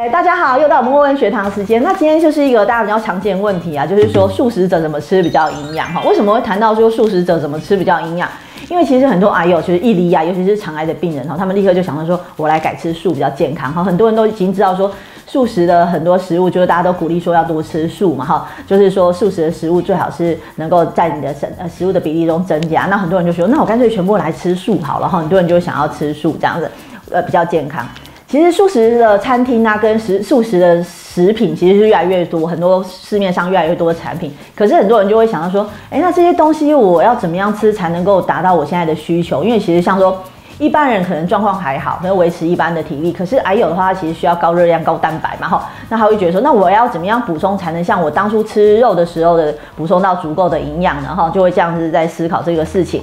哎，大家好，又到我们问问学堂时间。那今天就是一个大家比较常见问题啊，就是说素食者怎么吃比较营养哈？为什么会谈到说素食者怎么吃比较营养？因为其实很多癌友就是易离啊，尤其是肠癌的病人哈，他们立刻就想到说，我来改吃素比较健康哈。很多人都已经知道说，素食的很多食物就是大家都鼓励说要多吃素嘛哈，就是说素食的食物最好是能够在你的食呃食物的比例中增加。那很多人就说，那我干脆全部来吃素好了哈。很多人就想要吃素这样子，呃比较健康。其实素食的餐厅啊，跟食素食的食品其实是越来越多，很多市面上越来越多的产品。可是很多人就会想到说，哎，那这些东西我要怎么样吃才能够达到我现在的需求？因为其实像说一般人可能状况还好，能维持一般的体力。可是癌友的话，其实需要高热量、高蛋白嘛，哈。那他会觉得说，那我要怎么样补充才能像我当初吃肉的时候的补充到足够的营养呢？哈，就会这样子在思考这个事情。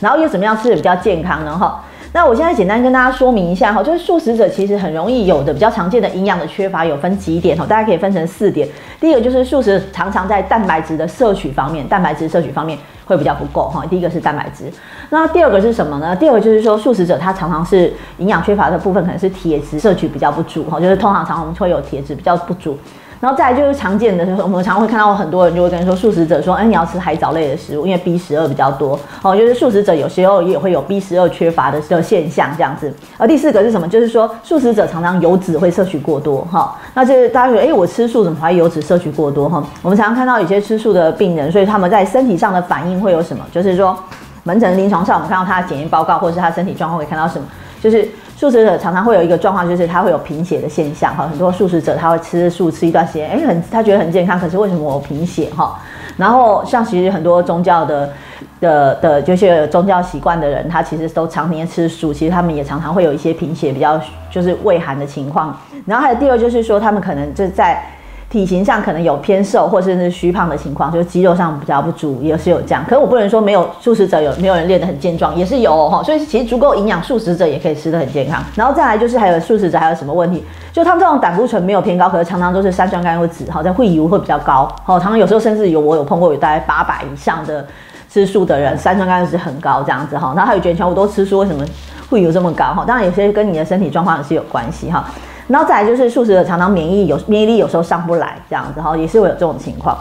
然后又怎么样吃的比较健康呢？哈。那我现在简单跟大家说明一下哈，就是素食者其实很容易有的比较常见的营养的缺乏有分几点哈，大家可以分成四点。第一个就是素食常常在蛋白质的摄取方面，蛋白质摄取方面会比较不够哈。第一个是蛋白质，那第二个是什么呢？第二个就是说素食者他常常是营养缺乏的部分可能是铁质摄取比较不足哈，就是通常常我们会有铁质比较不足。然后再来就是常见的，我们常会看到很多人就会跟说，素食者说，哎，你要吃海藻类的食物，因为 B 十二比较多哦。就是素食者有时候也会有 B 十二缺乏的的现象这样子。而第四个是什么？就是说素食者常常油脂会摄取过多哈。那这大家觉得，哎，我吃素怎么还油脂摄取过多哈？我们常常看到有些吃素的病人，所以他们在身体上的反应会有什么？就是说门诊临床上，我们看到他的检验报告或是他身体状况会看到什么？就是素食者常常会有一个状况，就是他会有贫血的现象哈。很多素食者他会吃素吃一段时间，哎，很他觉得很健康，可是为什么我贫血哈？然后像其实很多宗教的的的，就是宗教习惯的人，他其实都常年吃素，其实他们也常常会有一些贫血，比较就是胃寒的情况。然后还有第二就是说，他们可能就在。体型上可能有偏瘦或甚至虚胖的情况，就是肌肉上比较不足，也是有这样。可是我不能说没有素食者有没有人练得很健壮，也是有哈。所以其实足够营养，素食者也可以吃得很健康。然后再来就是还有素食者还有什么问题？就他们这种胆固醇没有偏高，可是常常都是三酸甘油脂，好在会油会比较高。好，常常有时候甚至有我有碰过有大概八百以上的吃素的人，三酸甘油脂很高这样子哈。然后还有觉得全部都吃素，为什么会油这么高？哈，当然有些跟你的身体状况也是有关系哈。然后再来就是素食者常常免疫有免疫力有时候上不来这样子哈，也是会有这种情况。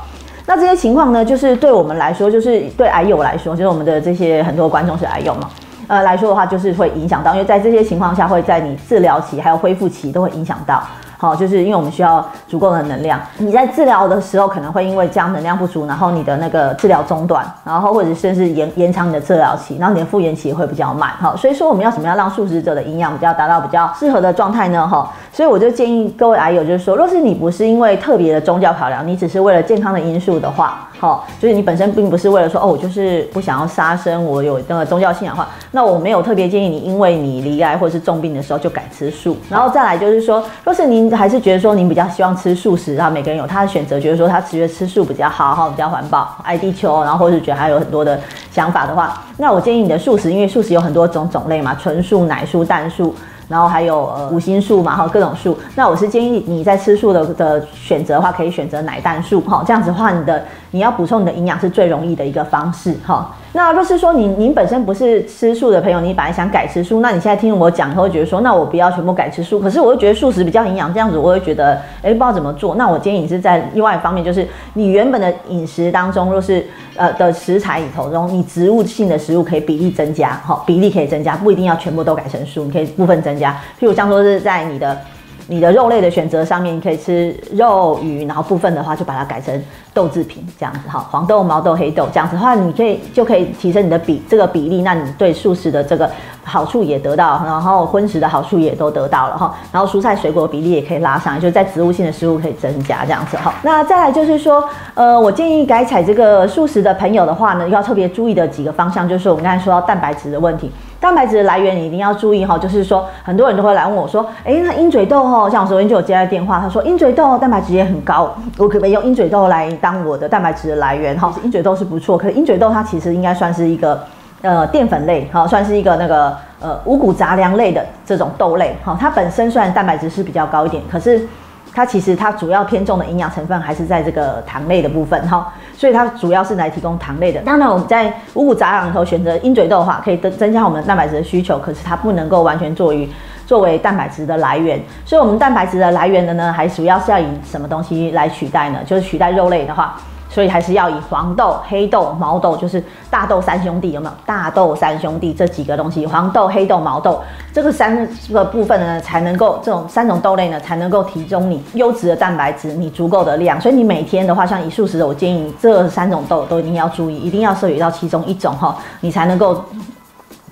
那这些情况呢，就是对我们来说，就是对癌友来说，就是我们的这些很多观众是癌友嘛，呃来说的话，就是会影响到，因为在这些情况下，会在你治疗期还有恢复期都会影响到。好，就是因为我们需要足够的能量。你在治疗的时候，可能会因为这样能量不足，然后你的那个治疗中断，然后或者甚至延延长你的治疗期，然后你的复原期也会比较慢。好，所以说我们要怎么样让素食者的营养比较达到比较适合的状态呢？哈，所以我就建议各位癌友，就是说，若是你不是因为特别的宗教考量，你只是为了健康的因素的话。好，就是你本身并不是为了说哦，我就是不想要杀生，我有那个宗教信仰的话，那我没有特别建议你，因为你离癌或是重病的时候就改吃素。然后再来就是说，若是您还是觉得说您比较希望吃素食，然后每个人有他的选择，觉得说他觉得吃素比较好，哈，比较环保，爱地球，然后或是觉得还有很多的想法的话，那我建议你的素食，因为素食有很多种种类嘛，纯素、奶素、蛋素。然后还有呃五星素嘛哈各种素，那我是建议你在吃素的的选择的话，可以选择奶蛋素哈，这样子的话你的你要补充你的营养是最容易的一个方式哈。那若是说你您本身不是吃素的朋友，你本来想改吃素，那你现在听我讲，会觉得说，那我不要全部改吃素，可是我又觉得素食比较营养，这样子我会觉得，哎，不知道怎么做。那我建议你是在另外一方面，就是你原本的饮食当中，若是呃的食材里头中，你植物性的食物可以比例增加，哈，比例可以增加，不一定要全部都改成素，你可以部分增加。譬如像说是在你的。你的肉类的选择上面，你可以吃肉鱼，然后部分的话就把它改成豆制品这样子哈，黄豆、毛豆、黑豆这样子的话，你可以就可以提升你的比这个比例，那你对素食的这个好处也得到，然后荤食的好处也都得到了哈，然后蔬菜水果比例也可以拉上，就在植物性的食物可以增加这样子哈。那再来就是说，呃，我建议改采这个素食的朋友的话呢，要特别注意的几个方向，就是我们刚才说到蛋白质的问题。蛋白质的来源你一定要注意哈，就是说很多人都会来问我说，哎，那鹰嘴豆哈，像我昨天就有接到电话，他说鹰嘴豆蛋白质也很高，我可不可以用鹰嘴豆来当我的蛋白质的来源哈？鹰嘴豆是不错，可是鹰嘴豆它其实应该算是一个呃淀粉类哈，算是一个那个呃五谷杂粮类的这种豆类哈，它本身虽然蛋白质是比较高一点，可是。它其实它主要偏重的营养成分还是在这个糖类的部分哈，所以它主要是来提供糖类的。当然我们在五谷杂粮里头选择鹰嘴豆的话，可以增增加我们蛋白质的需求，可是它不能够完全作于。作为蛋白质的来源。所以，我们蛋白质的来源的呢，还主要是要以什么东西来取代呢？就是取代肉类的话。所以还是要以黄豆、黑豆、毛豆，就是大豆三兄弟，有没有？大豆三兄弟这几个东西，黄豆、黑豆、毛豆，这个三个部分呢，才能够这种三种豆类呢，才能够提供你优质的蛋白质，你足够的量。所以你每天的话，像以素食的，我建议这三种豆都一定要注意，一定要摄取到其中一种哈，你才能够。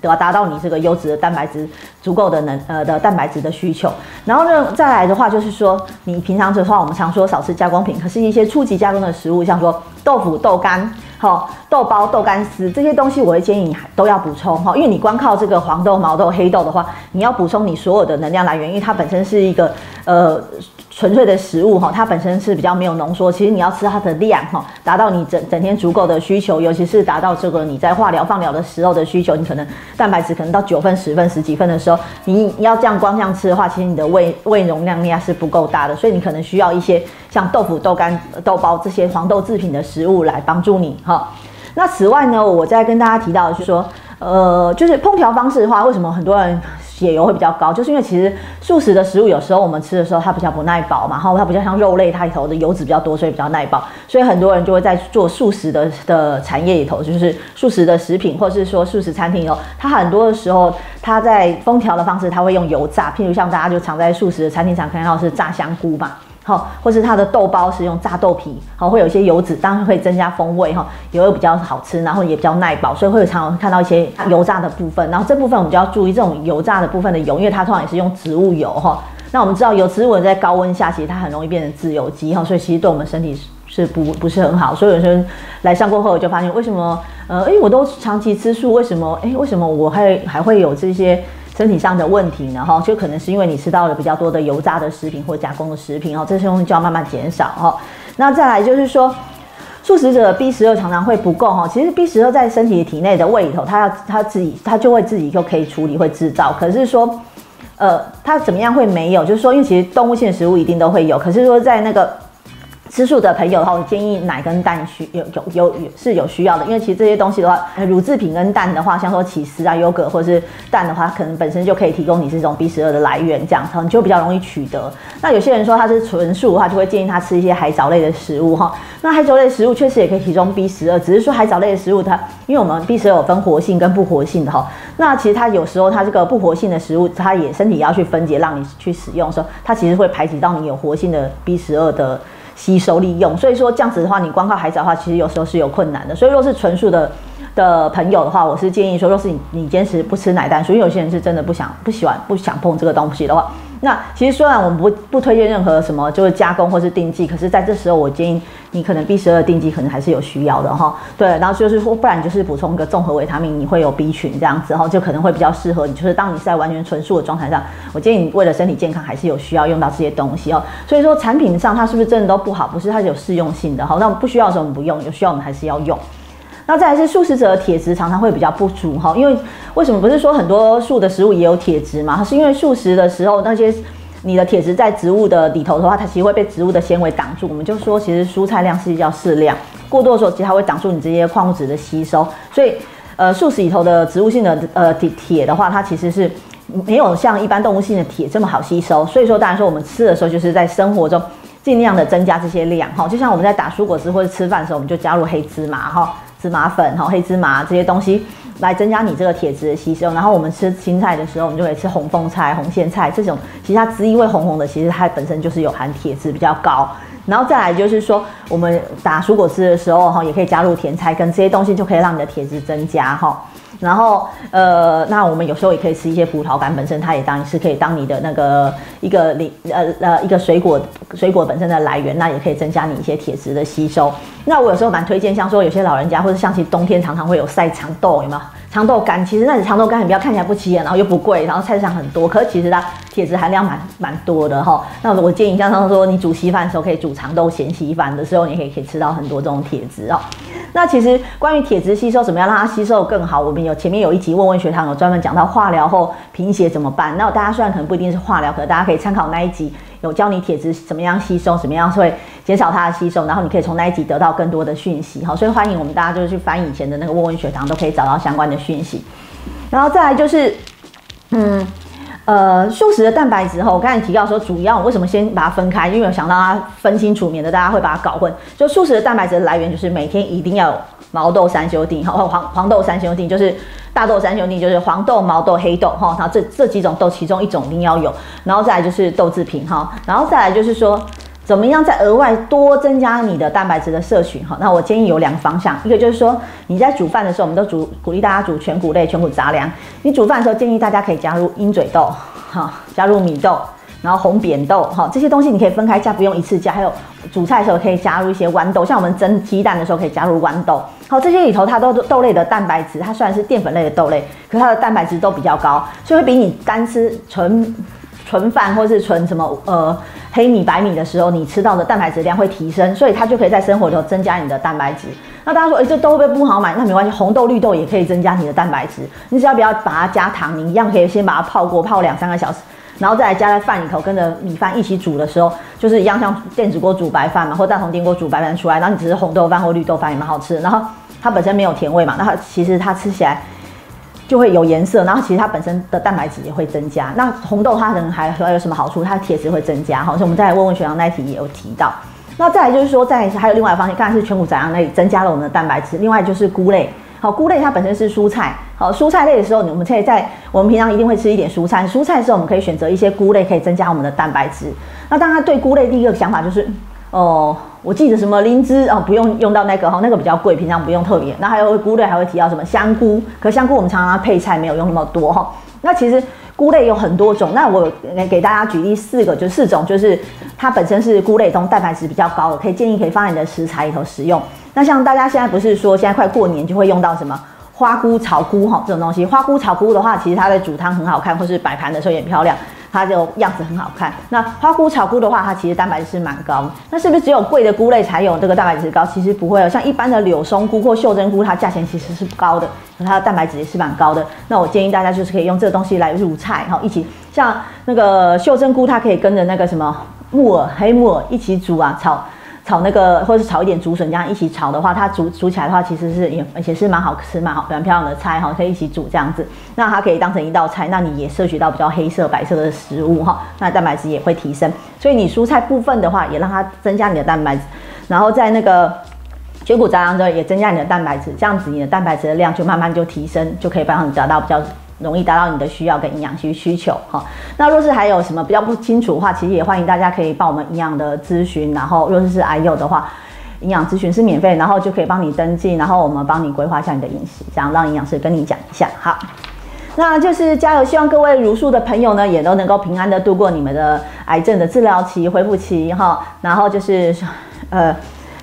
对吧？达到你这个优质的蛋白质足够的能呃的蛋白质的需求。然后呢，再来的话就是说，你平常的话，我们常说少吃加工品，可是一些初级加工的食物，像说豆腐、豆干、好豆包、豆干丝这些东西，我会建议你都要补充哈，因为你光靠这个黄豆、毛豆、黑豆的话，你要补充你所有的能量来源，因为它本身是一个呃。纯粹的食物哈，它本身是比较没有浓缩。其实你要吃它的量哈，达到你整整天足够的需求，尤其是达到这个你在化疗放疗的时候的需求，你可能蛋白质可能到九分、十分、十几分的时候，你要这样光这样吃的话，其实你的胃胃容量量是不够大的，所以你可能需要一些像豆腐、豆干、豆包这些黄豆制品的食物来帮助你哈。那此外呢，我再跟大家提到就是说，呃，就是烹调方式的话，为什么很多人？血油会比较高，就是因为其实素食的食物有时候我们吃的时候它比较不耐饱嘛，然后它比较像肉类，它里头的油脂比较多，所以比较耐饱，所以很多人就会在做素食的的产业里头，就是素食的食品或者是说素食餐厅以后，它很多的时候它在烹调的方式，它会用油炸，譬如像大家就常在素食的餐厅常看到是炸香菇嘛。好，或是它的豆包是用炸豆皮，好，会有一些油脂，当然会增加风味哈，也会比较好吃，然后也比较耐饱，所以会有常常看到一些油炸的部分。然后这部分我们就要注意这种油炸的部分的油，因为它通常也是用植物油哈。那我们知道有植物油在高温下，其实它很容易变成自由基哈，所以其实对我们身体是不不是很好。所以有些人来上过后，我就发现为什么呃，哎，我都长期吃素，为什么哎，为什么我还还会有这些？身体上的问题呢，哈，就可能是因为你吃到了比较多的油炸的食品或加工的食品，哦，这些东西就要慢慢减少，哈。那再来就是说，素食者 B 十二常常会不够，哈。其实 B 十二在身体体内的胃里头，它要它自己，它就会自己就可以处理，会制造。可是说，呃，它怎么样会没有？就是说，因为其实动物性食物一定都会有，可是说在那个。吃素的朋友的话，我建议奶跟蛋需有有有有是有需要的，因为其实这些东西的话，乳制品跟蛋的话，像说起司啊、优格或者是蛋的话，可能本身就可以提供你这种 B 十二的来源，这样你就比较容易取得。那有些人说他是纯素的话，就会建议他吃一些海藻类的食物哈。那海藻类食物确实也可以提供 B 十二，只是说海藻类的食物它，因为我们 B 十二有分活性跟不活性的哈。那其实它有时候它这个不活性的食物，它也身体要去分解让你去使用的时候，它其实会排挤到你有活性的 B 十二的。吸收利用，所以说这样子的话，你光靠海藻的话，其实有时候是有困难的。所以若是纯素的的朋友的话，我是建议说，若是你你坚持不吃奶蛋，所以有些人是真的不想不喜欢不想碰这个东西的话。那其实虽然我们不不推荐任何什么就是加工或是定剂，可是在这时候我建议你可能 B 十二定剂可能还是有需要的哈。对，然后就是说不然就是补充一个综合维他命，你会有 B 群这样子哈，就可能会比较适合你。就是当你是在完全纯素的状态上，我建议你为了身体健康还是有需要用到这些东西哦。所以说产品上它是不是真的都不好？不是，它是有适用性的哈。那我们不需要的时候我们不用，有需要我们还是要用。那再来是素食者的铁质常常会比较不足哈，因为为什么不是说很多素的食物也有铁质嘛？是因为素食的时候那些你的铁质在植物的里头的话，它其实会被植物的纤维挡住。我们就说其实蔬菜量是要适量，过多的时候其实它会挡住你这些矿物质的吸收。所以呃素食里头的植物性的呃铁铁的话，它其实是没有像一般动物性的铁这么好吸收。所以说当然说我们吃的时候就是在生活中尽量的增加这些量哈，就像我们在打蔬果汁或者吃饭的时候，我们就加入黑芝麻哈。芝麻粉、哈黑芝麻这些东西来增加你这个铁质的吸收。然后我们吃青菜的时候，我们就可以吃红凤菜、红苋菜这种，其实它汁液红红的，其实它本身就是有含铁质比较高。然后再来就是说，我们打蔬果汁的时候，哈也可以加入甜菜根这些东西，就可以让你的铁质增加，哈。然后，呃，那我们有时候也可以吃一些葡萄干，本身它也当是可以当你的那个一个零呃呃一个水果水果本身的来源，那也可以增加你一些铁质的吸收。那我有时候蛮推荐，像说有些老人家或者像其冬天常常会有晒长痘，有没有？长豆干其实那长豆干你不要看起来不起眼，然后又不贵，然后菜市场很多，可是其实它铁质含量蛮蛮多的哈。那我建议像他说你煮稀饭的时候可以煮长豆咸稀饭的时候，你可以可以吃到很多这种铁质哦。那其实关于铁质吸收怎么样让它吸收更好，我们有前面有一集问问学堂有专门讲到化疗后贫血怎么办。那大家虽然可能不一定是化疗，可大家可以参考那一集。有教你铁质怎么样吸收，怎么样会减少它的吸收，然后你可以从那一集得到更多的讯息，好，所以欢迎我们大家就是去翻以前的那个问问学堂，都可以找到相关的讯息。然后再来就是，嗯呃，素食的蛋白质哈，我刚才提到说，主要为什么先把它分开？因为我想让它分清楚，免得大家会把它搞混。就素食的蛋白质的来源，就是每天一定要毛豆三兄弟，哈，黄黄豆三兄弟，就是大豆三兄弟，就是黄豆、毛豆、黑豆，哈，然后这这几种豆其中一种一定要有，然后再来就是豆制品，哈，然后再来就是说。怎么样再额外多增加你的蛋白质的摄取？哈，那我建议有两个方向，一个就是说你在煮饭的时候，我们都煮鼓励大家煮全谷类、全谷杂粮。你煮饭的时候，建议大家可以加入鹰嘴豆，哈，加入米豆，然后红扁豆，哈，这些东西你可以分开加，不用一次加。还有煮菜的时候可以加入一些豌豆，像我们蒸鸡蛋的时候可以加入豌豆。好，这些里头它都豆类的蛋白质，它虽然是淀粉类的豆类，可它的蛋白质都比较高，所以会比你单吃纯纯饭或是纯什么呃。黑米、白米的时候，你吃到的蛋白质量会提升，所以它就可以在生活里头增加你的蛋白质。那大家说，哎，这豆会不会不好买？那没关系，红豆、绿豆也可以增加你的蛋白质。你只要不要把它加糖，你一样可以先把它泡过，泡两三个小时，然后再来加在饭里头，跟着米饭一起煮的时候，就是一样像电子锅煮白饭嘛，或大同电锅煮白饭出来，然后你只是红豆饭或绿豆饭也蛮好吃。然后它本身没有甜味嘛，那它其实它吃起来。就会有颜色，然后其实它本身的蛋白质也会增加。那红豆它可能还还有什么好处？它的铁质会增加，好，所以我们再来问问学长那一题也有提到。那再来就是说，在还有另外一方面，刚才是全谷杂粮类增加了我们的蛋白质，另外就是菇类，好，菇类它本身是蔬菜，好，蔬菜类的时候，我们可以在我们平常一定会吃一点蔬菜，蔬菜的时候我们可以选择一些菇类，可以增加我们的蛋白质。那当然对菇类第一个想法就是。哦，我记得什么灵芝哦，不用用到那个哈，那个比较贵，平常不用特别。那还有菇类还会提到什么香菇，可香菇我们常常配菜没有用那么多哈。那其实菇类有很多种，那我给大家举例四个，就四种，就是它本身是菇类中蛋白质比较高的，可以建议可以放在你的食材里头食用。那像大家现在不是说现在快过年就会用到什么花菇炒菇哈这种东西，花菇炒菇的话，其实它的煮汤很好看，或是摆盘的时候也漂亮。它就样子很好看。那花菇炒菇的话，它其实蛋白质是蛮高。那是不是只有贵的菇类才有这个蛋白质高？其实不会哦。像一般的柳松菇或袖珍菇，它价钱其实是不高的，它的蛋白质也是蛮高的。那我建议大家就是可以用这个东西来入菜，哈，一起像那个袖珍菇，它可以跟着那个什么木耳、黑木耳一起煮啊，炒。炒那个，或者是炒一点竹笋，这样一起炒的话，它煮煮起来的话，其实是也而且是蛮好吃、蛮好、蛮漂亮的菜哈，可以一起煮这样子。那它可以当成一道菜，那你也摄取到比较黑色、白色的食物哈，那蛋白质也会提升。所以你蔬菜部分的话，也让它增加你的蛋白质，然后在那个全谷杂粮中也增加你的蛋白质，这样子你的蛋白质的量就慢慢就提升，就可以帮你找到比较。容易达到你的需要跟营养需需求哈。那若是还有什么比较不清楚的话，其实也欢迎大家可以帮我们营养的咨询。然后若是是癌友的话，营养咨询是免费，然后就可以帮你登记，然后我们帮你规划一下你的饮食，这样让营养师跟你讲一下。好，那就是加油，希望各位如素的朋友呢，也都能够平安的度过你们的癌症的治疗期、恢复期哈。然后就是呃。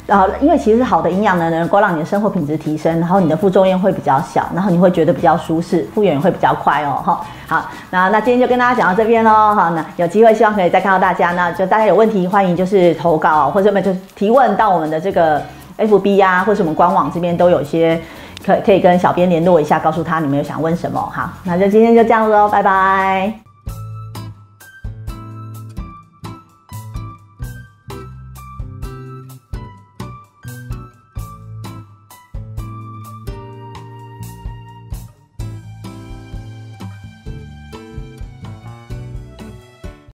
然后，因为其实好的营养呢，能够让你的生活品质提升，然后你的副作用会比较小，然后你会觉得比较舒适，复原也会比较快哦。哈，好，那那今天就跟大家讲到这边喽。哈，那有机会希望可以再看到大家，那就大家有问题欢迎就是投稿或者么就提问到我们的这个 FB 呀，或者我们官网这边都有些可可以跟小编联络一下，告诉他你们有想问什么。好，那就今天就这样喽，拜拜。